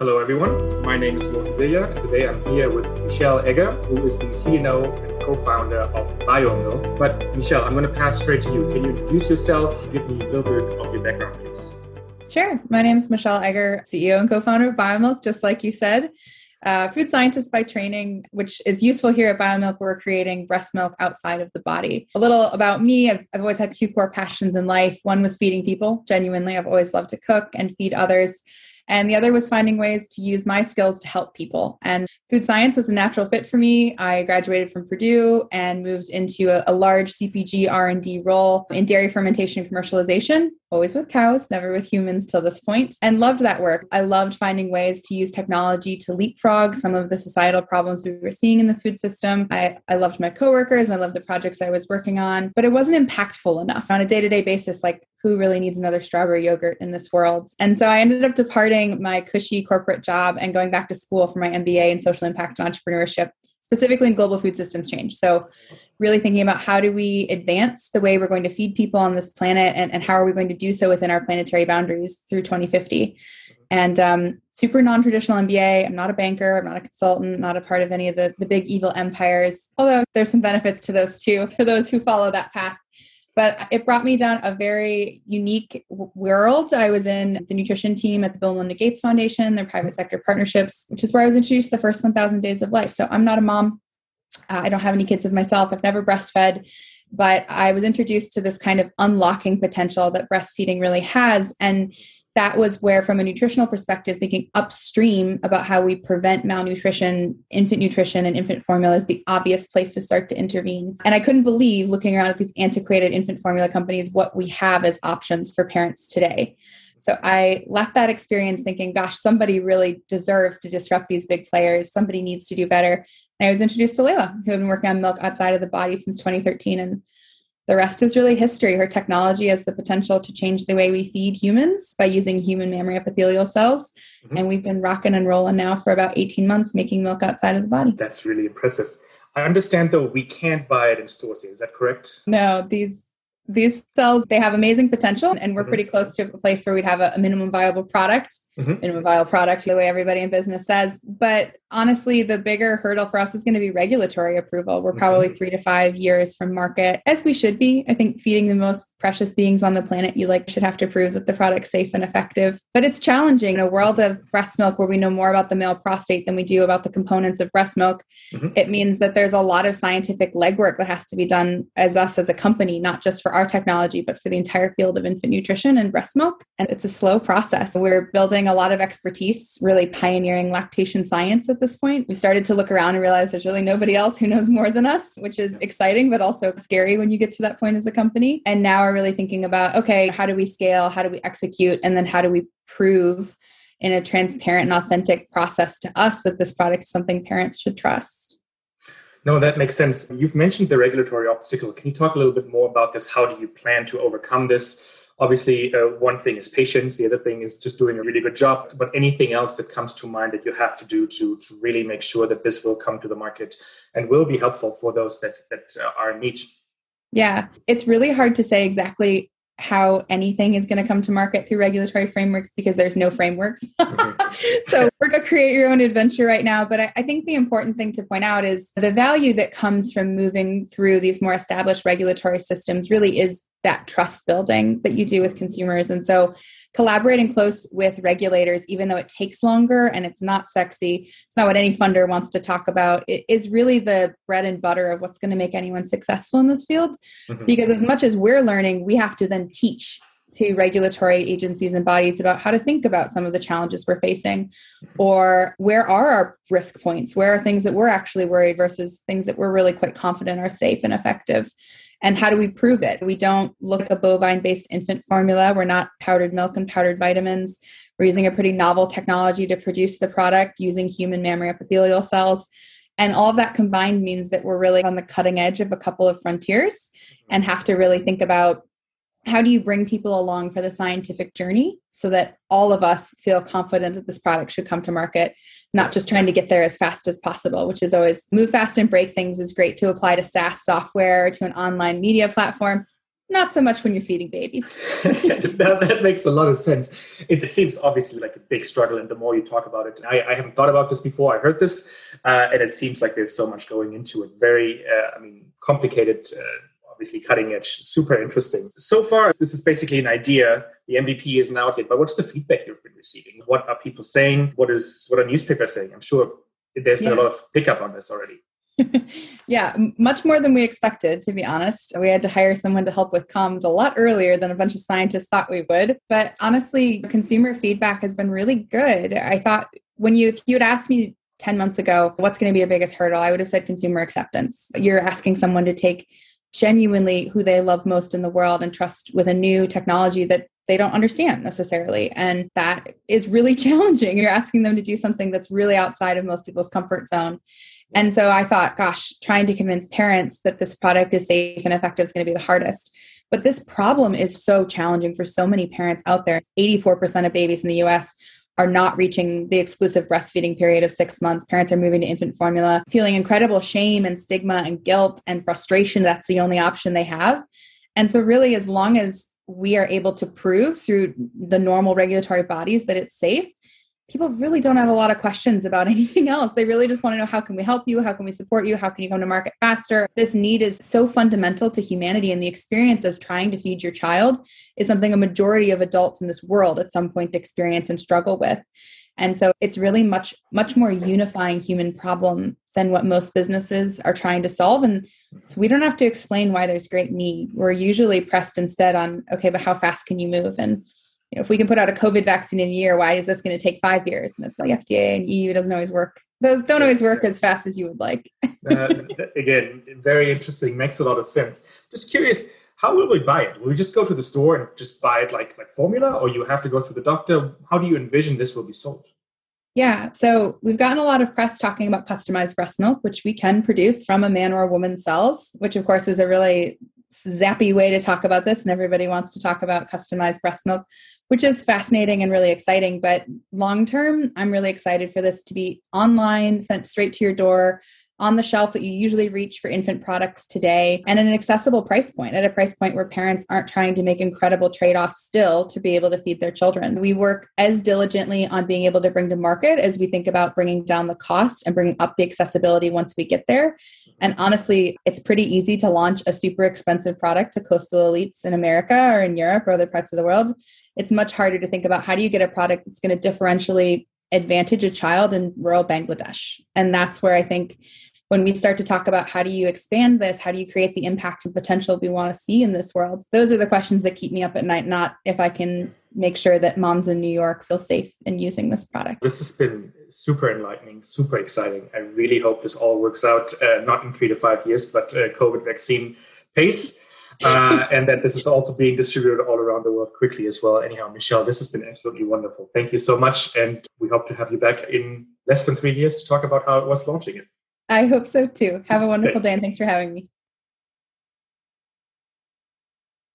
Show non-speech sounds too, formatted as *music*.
Hello, everyone. My name is Morten Zilja, and today I'm here with Michelle Egger, who is the CEO and co-founder of Biomilq. But Michelle, I'm going to pass straight to you. Can you introduce yourself? Give me a little bit of your background, please. Sure. My name is Michelle Egger, CEO and co-founder of Biomilq, just like you said. Uh, food scientist by training, which is useful here at Biomilq. We're creating breast milk outside of the body. A little about me I've, I've always had two core passions in life. One was feeding people, genuinely. I've always loved to cook and feed others. And the other was finding ways to use my skills to help people. And food science was a natural fit for me. I graduated from Purdue and moved into a, a large CPG R&D role in dairy fermentation and commercialization always with cows, never with humans till this point, and loved that work. I loved finding ways to use technology to leapfrog some of the societal problems we were seeing in the food system. I, I loved my coworkers, I loved the projects I was working on, but it wasn't impactful enough on a day to day basis. Like, who really needs another strawberry yogurt in this world? And so I ended up departing my cushy corporate job and going back to school for my MBA in social impact and entrepreneurship specifically in global food systems change. So, really thinking about how do we advance the way we're going to feed people on this planet and, and how are we going to do so within our planetary boundaries through 2050. And um, super non traditional MBA. I'm not a banker, I'm not a consultant, not a part of any of the, the big evil empires, although there's some benefits to those too for those who follow that path. But it brought me down a very unique world. I was in the nutrition team at the Bill and Melinda Gates Foundation, their private sector partnerships, which is where I was introduced to the first 1,000 days of life. So I'm not a mom. Uh, I don't have any kids of myself. I've never breastfed, but I was introduced to this kind of unlocking potential that breastfeeding really has. And that was where, from a nutritional perspective, thinking upstream about how we prevent malnutrition, infant nutrition, and infant formula is the obvious place to start to intervene. And I couldn't believe, looking around at these antiquated infant formula companies, what we have as options for parents today. So I left that experience thinking, gosh, somebody really deserves to disrupt these big players. Somebody needs to do better. And I was introduced to Leila, who had been working on milk outside of the body since 2013. And the rest is really history. Her technology has the potential to change the way we feed humans by using human mammary epithelial cells. Mm-hmm. And we've been rocking and rolling now for about 18 months making milk outside of the body. That's really impressive. I understand though we can't buy it in stores. Is that correct? No, these these cells they have amazing potential and we're mm-hmm. pretty close to a place where we'd have a, a minimum viable product mm-hmm. minimum viable product the way everybody in business says but honestly the bigger hurdle for us is going to be regulatory approval we're probably mm-hmm. three to five years from market as we should be i think feeding the most precious beings on the planet you like should have to prove that the product's safe and effective but it's challenging in a world of breast milk where we know more about the male prostate than we do about the components of breast milk mm-hmm. it means that there's a lot of scientific legwork that has to be done as us as a company not just for our technology, but for the entire field of infant nutrition and breast milk. And it's a slow process. We're building a lot of expertise, really pioneering lactation science at this point. We started to look around and realize there's really nobody else who knows more than us, which is exciting, but also scary when you get to that point as a company. And now we're really thinking about okay, how do we scale? How do we execute? And then how do we prove? in a transparent and authentic process to us that this product is something parents should trust. No, that makes sense. You've mentioned the regulatory obstacle. Can you talk a little bit more about this? How do you plan to overcome this? Obviously, uh, one thing is patience. The other thing is just doing a really good job. But anything else that comes to mind that you have to do to, to really make sure that this will come to the market and will be helpful for those that, that uh, are in need? Yeah, it's really hard to say exactly how anything is going to come to market through regulatory frameworks because there's no frameworks. *laughs* so we're going to create your own adventure right now. But I, I, think the important thing to point out is the value that comes from moving through these more established regulatory systems really is that trust building that you do with consumers. And so collaborating close with regulators, even though it takes longer and it's not sexy, it's not what any funder wants to talk about, it is really the bread and butter of what's going to make anyone successful in this field. Mm-hmm. Because as much as we're learning, we have to then teach to regulatory agencies and bodies about how to think about some of the challenges we're facing or where are our risk points where are things that we're actually worried versus things that we're really quite confident are safe and effective and how do we prove it? We don't look a bovine based infant formula. We're not powdered milk and powdered vitamins. We're using a pretty novel technology to produce the product using human mammary epithelial cells. And all of that combined means that we're really on the cutting edge of a couple of frontiers and have to really think about how do you bring people along for the scientific journey so that all of us feel confident that this product should come to market not just trying to get there as fast as possible which is always move fast and break things is great to apply to saas software to an online media platform not so much when you're feeding babies. *laughs* that, that, makes a lot of sense. It, it, seems obviously like a big struggle, and the more you talk about it, I, I haven't thought about this before. I heard this, uh, and it seems like there's so much going into it. Very, uh, I mean, complicated. Uh, obviously cutting edge, super interesting. So far, this is basically an idea. The MVP is now yet, but what's the feedback you've been receiving? What are people saying? What is what are newspapers saying? I'm sure there's been yeah. a lot of pickup on this already. *laughs* yeah, much more than we expected, to be honest. We had to hire someone to help with comms a lot earlier than a bunch of scientists thought we would. But honestly, consumer feedback has been really good. I thought when you, if you had asked me 10 months ago, what's going to be your biggest hurdle? I would have said consumer acceptance. You're asking someone to take genuinely who they love most in the world and trust with a new technology that they don't understand necessarily. And that is really *laughs* challenging. You're asking them to do something that's really outside of most people's comfort zone. And so I thought, gosh, trying to convince parents that this product is safe and effective is going to be the hardest. But this problem is so challenging for so many parents out there. 84% of babies in the US are not reaching the exclusive breastfeeding period of six months. Parents are moving to infant formula, feeling incredible shame and stigma and guilt and frustration. That's the only option they have. And so, really, as long as we are able to prove through the normal regulatory bodies that it's safe, people really don't have a lot of questions about *laughs* anything else. They really just want to know how can we help you? How can we support you? How can you come to market faster? This need is so fundamental to humanity and the experience of trying to feed your child is something a majority of adults in this world at some point experience and struggle with. And so it's really much much more unifying human problem than what most businesses are trying to solve and so we don't have to explain why there's great need. We're usually pressed instead on okay, but how fast can you move and you know, if we can put out a COVID vaccine in a year, why is this going to take five years? And it's like FDA and EU doesn't always work. Those don't always work as fast as you would like. *laughs* uh, again, very interesting. Makes a lot of sense. Just curious, how will we buy it? Will we just go to the store and just buy it like like formula, or you have to go through the doctor? How do you envision this will be sold? Yeah, so we've gotten a lot of press talking about customized breast milk, which we can produce from a man or a woman's cells, which of course is a really zappy way to talk about this. And everybody wants to talk about customized breast milk which is fascinating and really exciting. But long term, I'm really excited for this to be online, sent straight to your door on the shelf that you usually reach for infant products today and at an accessible price point, at a price point where parents aren't trying to make incredible trade offs still to be able to feed their children. We work as diligently on being able to bring to market as we think about bringing down the cost and bringing up the accessibility once we get there. And honestly, it's pretty easy to launch a super expensive product to coastal elites in America or in Europe or other parts of the world it's much harder to think about how do you get a product that's going to differentially advantage a child in rural Bangladesh. And that's where I think when we start to talk about how do you expand this, how do you create the impact and potential we want to see in this world, those are the questions that keep me up at night, not if I can make sure that moms in New York feel safe in using this product. This has been super enlightening, super exciting. I really hope this all works out, uh, not in three to five years, but uh, COVID vaccine pace uh, and that this is also being distributed all around the world quickly as well. Anyhow, Michelle, this has been absolutely wonderful. Thank you so much, and we hope to have you back in less than three years to talk about how it was launching it. I hope so too. Have a wonderful day, and thanks for having me.